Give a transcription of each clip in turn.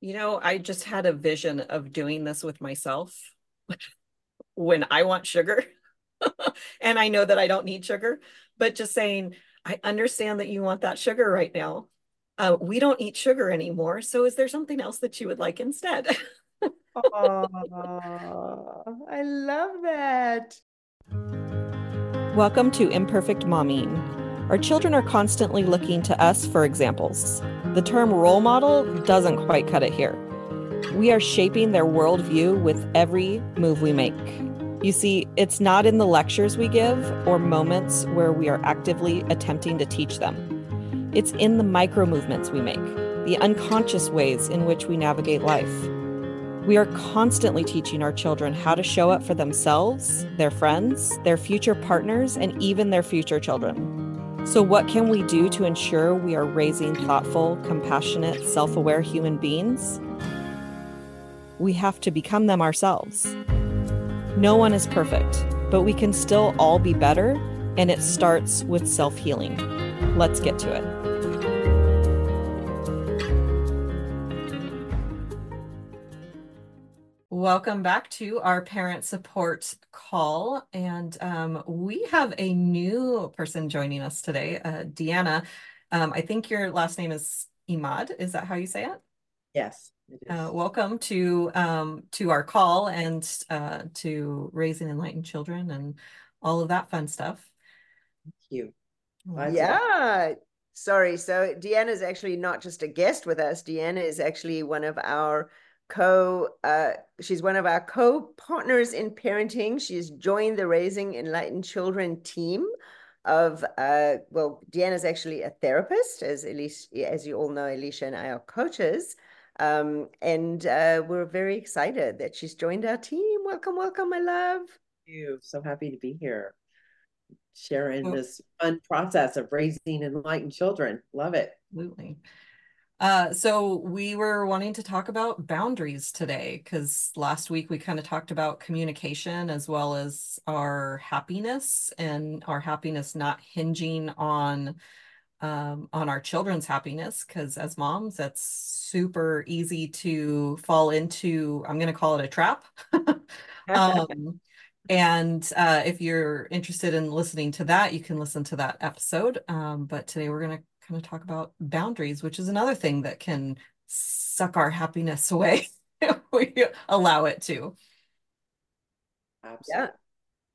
You know, I just had a vision of doing this with myself when I want sugar. and I know that I don't need sugar, but just saying, I understand that you want that sugar right now. Uh, we don't eat sugar anymore. So is there something else that you would like instead? oh, I love that. Welcome to Imperfect Momming. Our children are constantly looking to us for examples. The term role model doesn't quite cut it here. We are shaping their worldview with every move we make. You see, it's not in the lectures we give or moments where we are actively attempting to teach them. It's in the micro movements we make, the unconscious ways in which we navigate life. We are constantly teaching our children how to show up for themselves, their friends, their future partners, and even their future children. So, what can we do to ensure we are raising thoughtful, compassionate, self aware human beings? We have to become them ourselves. No one is perfect, but we can still all be better, and it starts with self healing. Let's get to it. Welcome back to our parent support call. And um, we have a new person joining us today, uh, Deanna. Um, I think your last name is Emad. Is that how you say it? Yes. Uh, welcome to um, to our call and uh, to raising enlightened children and all of that fun stuff. Thank you. yeah. Sorry. So Deanna is actually not just a guest with us. Deanna is actually one of our co. Uh, she's one of our co-partners in parenting. She's joined the Raising Enlightened Children team of uh, well, Deanna's actually a therapist, as Elise, as you all know, Alysia and I are coaches. Um, and uh, we're very excited that she's joined our team. Welcome, welcome, my love. Thank you. So happy to be here, sharing oh. this fun process of raising enlightened children. Love it. Absolutely. Uh, so we were wanting to talk about boundaries today because last week we kind of talked about communication as well as our happiness and our happiness not hinging on um, on our children's happiness because as moms that's super easy to fall into i'm going to call it a trap. Um, and uh, if you're interested in listening to that you can listen to that episode. Um, but today we're going to kind of talk about boundaries which is another thing that can suck our happiness away if we allow it to Absolutely. yeah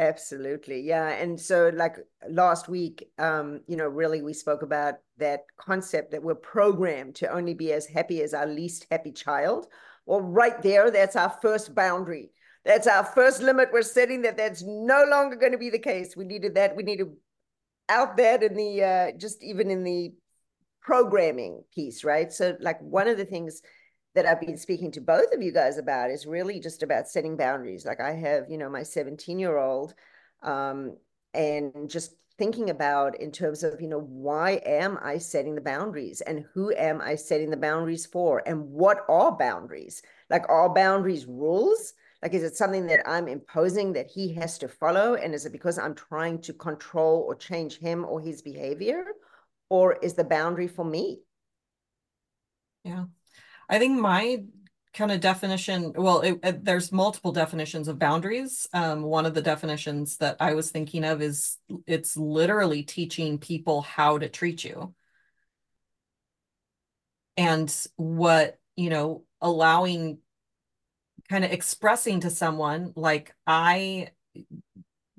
Absolutely. Yeah. And so like last week, um, you know, really we spoke about that concept that we're programmed to only be as happy as our least happy child. Well, right there, that's our first boundary. That's our first limit we're setting that that's no longer going to be the case. We needed that. We needed out that in the, uh, just even in the programming piece, right? So like one of the things that I've been speaking to both of you guys about is really just about setting boundaries. Like I have, you know, my 17 year old, um, and just thinking about in terms of, you know, why am I setting the boundaries and who am I setting the boundaries for and what are boundaries? Like are boundaries rules? Like, is it something that I'm imposing that he has to follow? And is it because I'm trying to control or change him or his behavior? Or is the boundary for me? Yeah. I think my kind of definition, well, it, it, there's multiple definitions of boundaries. Um, one of the definitions that I was thinking of is it's literally teaching people how to treat you. And what, you know, allowing kind of expressing to someone like I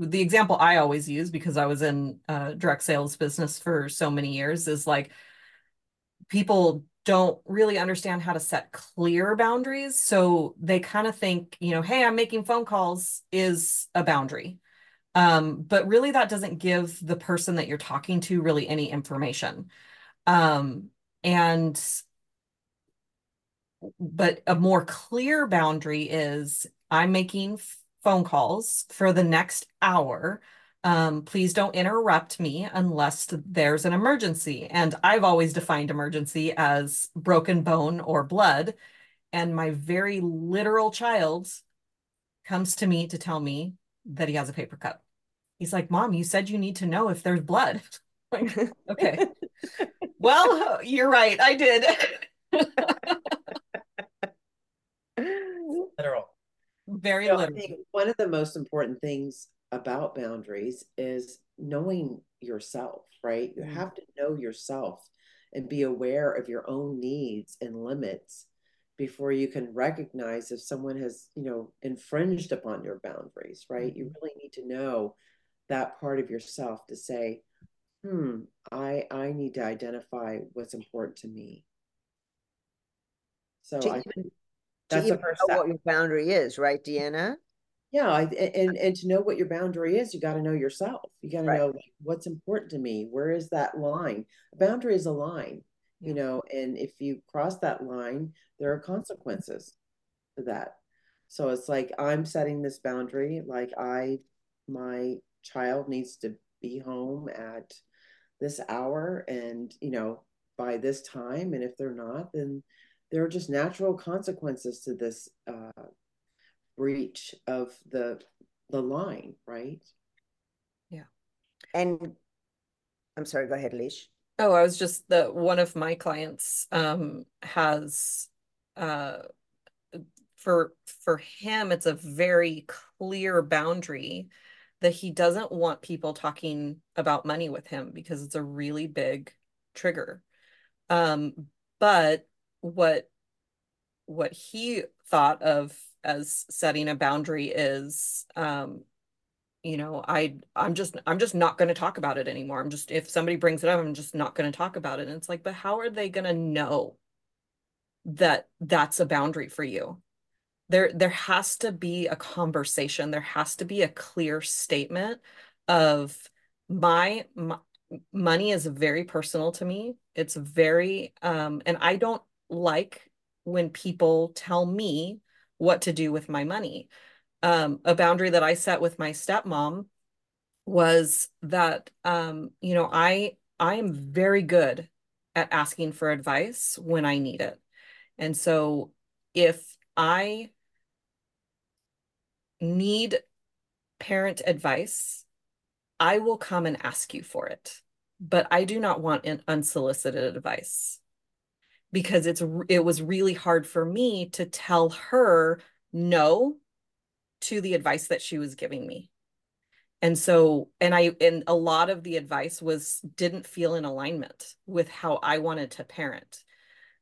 the example I always use because I was in uh, direct sales business for so many years is like people don't really understand how to set clear boundaries. So they kind of think, you know, hey, I'm making phone calls is a boundary. Um, but really, that doesn't give the person that you're talking to really any information. Um, and but a more clear boundary is I'm making phone calls for the next hour um, please don't interrupt me unless there's an emergency. And I've always defined emergency as broken bone or blood. And my very literal child comes to me to tell me that he has a paper cut. He's like, Mom, you said you need to know if there's blood. okay. well, you're right. I did. literal. Very know, literal. I think one of the most important things about boundaries is knowing yourself, right? You mm-hmm. have to know yourself and be aware of your own needs and limits before you can recognize if someone has, you know, infringed upon your boundaries, right? Mm-hmm. You really need to know that part of yourself to say, hmm, I I need to identify what's important to me. So to I even, that's the first know step. what your boundary is, right, mm-hmm. Deanna? Yeah, I, and and to know what your boundary is, you got to know yourself. You got to right. know what's important to me. Where is that line? A boundary is a line, you know, and if you cross that line, there are consequences to that. So it's like I'm setting this boundary. Like I, my child needs to be home at this hour, and you know by this time, and if they're not, then there are just natural consequences to this uh, breach of the the line, right? Yeah. And I'm sorry, go ahead, Leish. Oh, I was just the one of my clients um has uh for for him it's a very clear boundary that he doesn't want people talking about money with him because it's a really big trigger. Um but what what he thought of as setting a boundary is um you know i i'm just i'm just not going to talk about it anymore. I'm just if somebody brings it up i'm just not going to talk about it. And it's like but how are they going to know that that's a boundary for you? There there has to be a conversation. There has to be a clear statement of my, my money is very personal to me. It's very um and i don't like when people tell me what to do with my money. Um, a boundary that I set with my stepmom was that um, you know I I am very good at asking for advice when I need it, and so if I need parent advice, I will come and ask you for it. But I do not want an unsolicited advice because it's it was really hard for me to tell her no to the advice that she was giving me. And so and i and a lot of the advice was didn't feel in alignment with how i wanted to parent.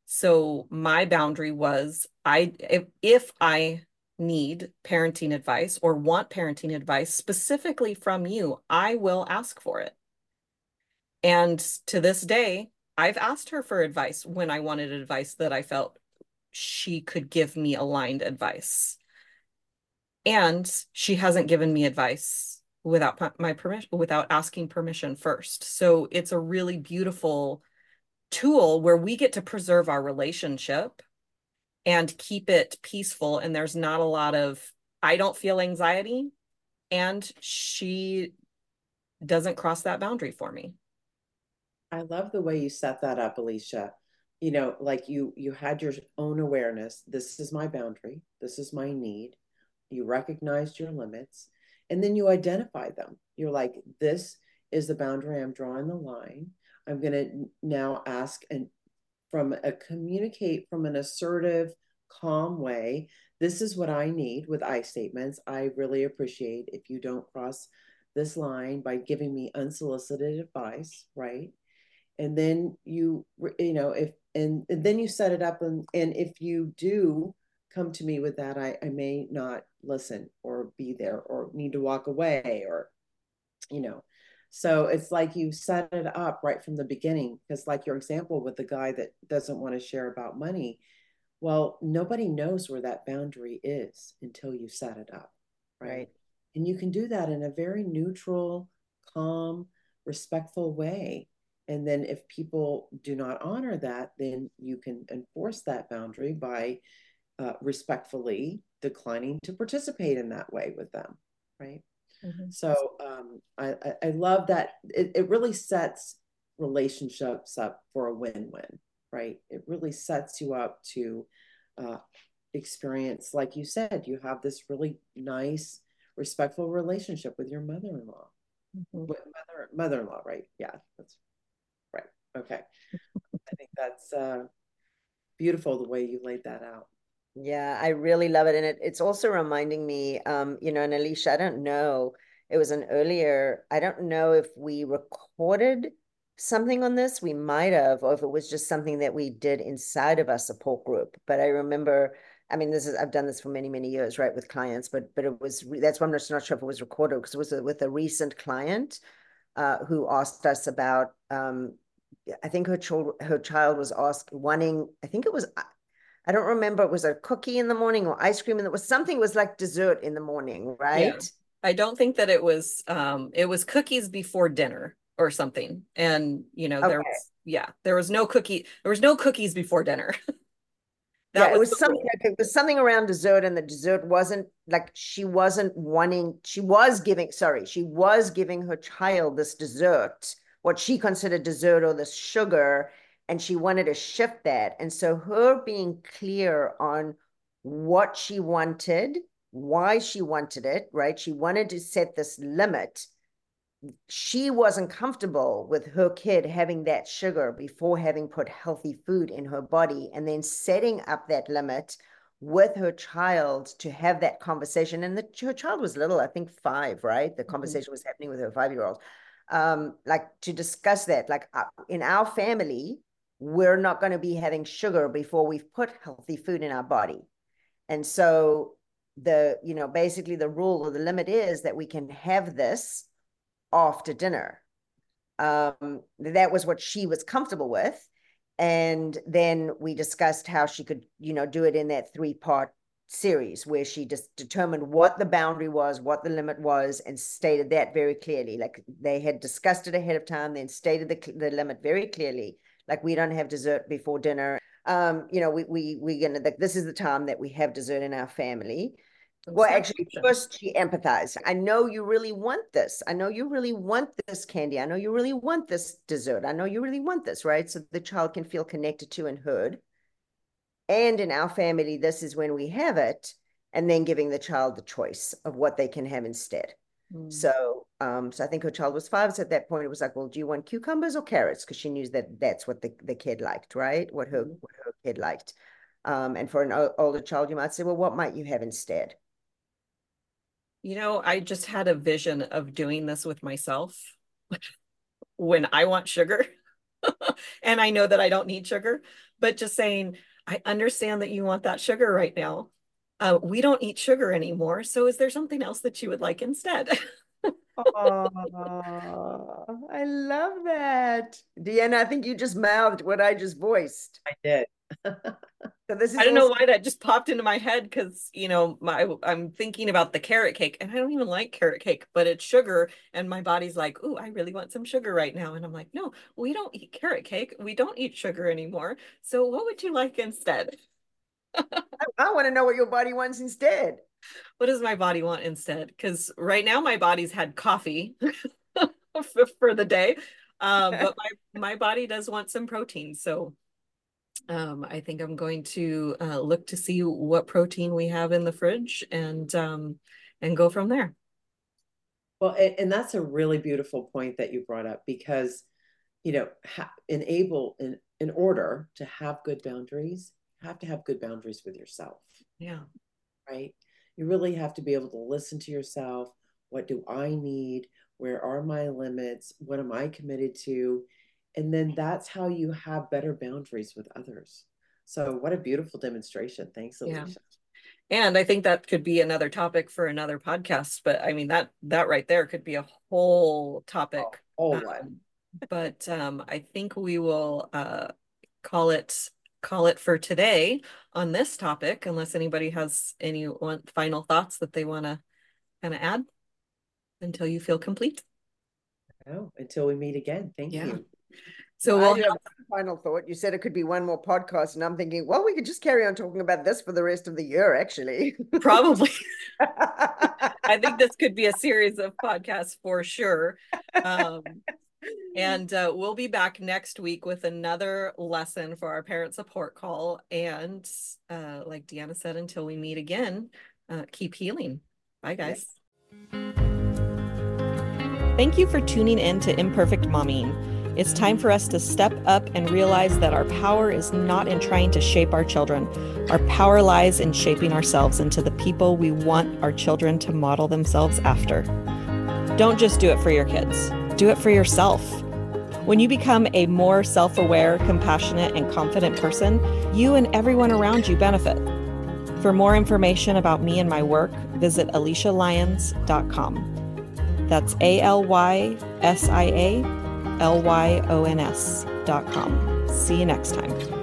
So my boundary was i if, if i need parenting advice or want parenting advice specifically from you i will ask for it. And to this day I've asked her for advice when I wanted advice that I felt she could give me aligned advice. And she hasn't given me advice without my permission, without asking permission first. So it's a really beautiful tool where we get to preserve our relationship and keep it peaceful. And there's not a lot of, I don't feel anxiety. And she doesn't cross that boundary for me. I love the way you set that up, Alysia. You know, like you you had your own awareness. This is my boundary. This is my need. You recognized your limits, and then you identify them. You're like, this is the boundary. I'm drawing the line. I'm going to now ask and from a communicate from an assertive, calm way. This is what I need with I statements. I really appreciate if you don't cross this line by giving me unsolicited advice, right? And then you you know if and, and then you set it up and and if you do come to me with that I, I may not listen or be there or need to walk away or you know. So it's like you set it up right from the beginning because like your example with the guy that doesn't want to share about money well nobody knows where that boundary is until you set it up right, right. and you can do that in a very neutral calm respectful way and then if people do not honor that, then you can enforce that boundary by uh, respectfully declining to participate in that way with them, right? Mm-hmm. So um, I, I love that it, it really sets relationships up for a win-win, right? It really sets you up to uh, experience, like you said, you have this really nice, respectful relationship with your mother-in-law. Mm-hmm. Mother mother-in-law, right? Yeah, that's Okay. I think that's uh, beautiful the way you laid that out. Yeah, I really love it. And it, it's also reminding me, um, you know, and Alysia, I don't know, it was an earlier, I don't know if we recorded something on this. We might have, or if it was just something that we did inside of our support group. But I remember, I mean, this is, I've done this for many, many years, right, with clients, but, but it was, that's why I'm just not sure if it was recorded because it was with a recent client uh, who asked us about, um, I think her child, her child was asked wanting, I think it was, I don't remember it was a cookie in the morning or ice cream and it was something was like dessert in the morning, right? Yeah. I don't think that it was um it was cookies before dinner or something. And you know, okay. there was yeah, there was no cookie, there was no cookies before dinner. that yeah, was it was something like, it was something around dessert and the dessert wasn't like she wasn't wanting she was giving sorry she was giving her child this dessert what she considered dessert or this sugar and she wanted to shift that. And so her being clear on what she wanted, why she wanted it, right? She wanted to set this limit. She wasn't comfortable with her kid having that sugar before having put healthy food in her body and then setting up that limit with her child to have that conversation. And the, her child was little, I think five, right? The mm-hmm. conversation mm-hmm. was happening with her five year old. Um, like to discuss that, like uh, in our family, we're not going to be having sugar before we've put healthy food in our body. And so the, you know, basically the rule or the limit is that we can have this after dinner. Um, that was what she was comfortable with. And then we discussed how she could, you know, do it in that three part series where she just determined what the boundary was, what the limit was, and stated that very clearly. Like they had discussed it ahead of time, then stated the, the limit very clearly like we don't have dessert before dinner. Um you know we we we gonna like this is the time that we have dessert in our family. Well actually first she empathized. I know you really want this. I know you really want this candy. I know you really want this dessert. I know you really want this right? So the child can feel connected to and heard and in our family this is when we have it and then giving the child the choice of what they can have instead Mm. So, um, so I think her child was five. So at that point, it was like, well, do you want cucumbers or carrots? Because she knew that that's what the, the kid liked, right? What her mm. what her kid liked. Um, and for an older child, you might say, well, what might you have instead? You know, I just had a vision of doing this with myself when I want sugar. and I know that I don't need sugar, but just saying, I understand that you want that sugar right now uh, we don't eat sugar anymore. So is there something else that you would like instead? oh, I love that. Deanna, I think you just mouthed what I just voiced. I did. So this is I don't know why that just popped into my head because you know my I'm thinking about the carrot cake and I don't even like carrot cake, but it's sugar and my body's like, "Ooh, I really want some sugar right now." And I'm like, "No, we don't eat carrot cake. We don't eat sugar anymore. So what would you like instead?" I, I want to know what your body wants instead. What does my body want instead? Because right now my body's had coffee for, for, the day, um, but my my body does want some protein. So um, I think I'm going to uh, look to see what protein we have in the fridge and um, and go from there. Well, and, that's a really beautiful point that you brought up because you know ha- enable in in order to have good boundaries have to have good boundaries with yourself. Yeah. Right. You really have to be able to listen to yourself. What do I need? Where are my limits? What am I committed to? And then that's how you have better boundaries with others. So, what a beautiful demonstration. Thanks, Alysia. Yeah. And I think that could be another topic for another podcast. But I mean that that right there could be a whole topic. Oh, whole um, but um, I think we will uh, call it call it for today on this topic, unless anybody has any one, final thoughts that they want to kind of add until you feel complete. Oh, until we meet again. Thank yeah. you. So we'll have final thought. You said it could be one more podcast, and I'm thinking, well, we could just carry on talking about this for the rest of the year, actually. Probably. I think this could be a series of podcasts for sure. Um, and uh, we'll be back next week with another lesson for our parent support call. And uh, like Deanna said, until we meet again, uh, keep healing. Bye, guys. Thank you for tuning in to Imperfect Momming. It's time for us to step up and realize that our power is not in trying to shape our children. Our power lies in shaping ourselves into the people we want our children to model themselves after. Don't just do it for your kids, do it for yourself. When you become a more self aware, compassionate, and confident person, you and everyone around you benefit. For more information about me and my work, visit alysialyons.com. That's A L Y S I A L Y O N S dot com. See you next time.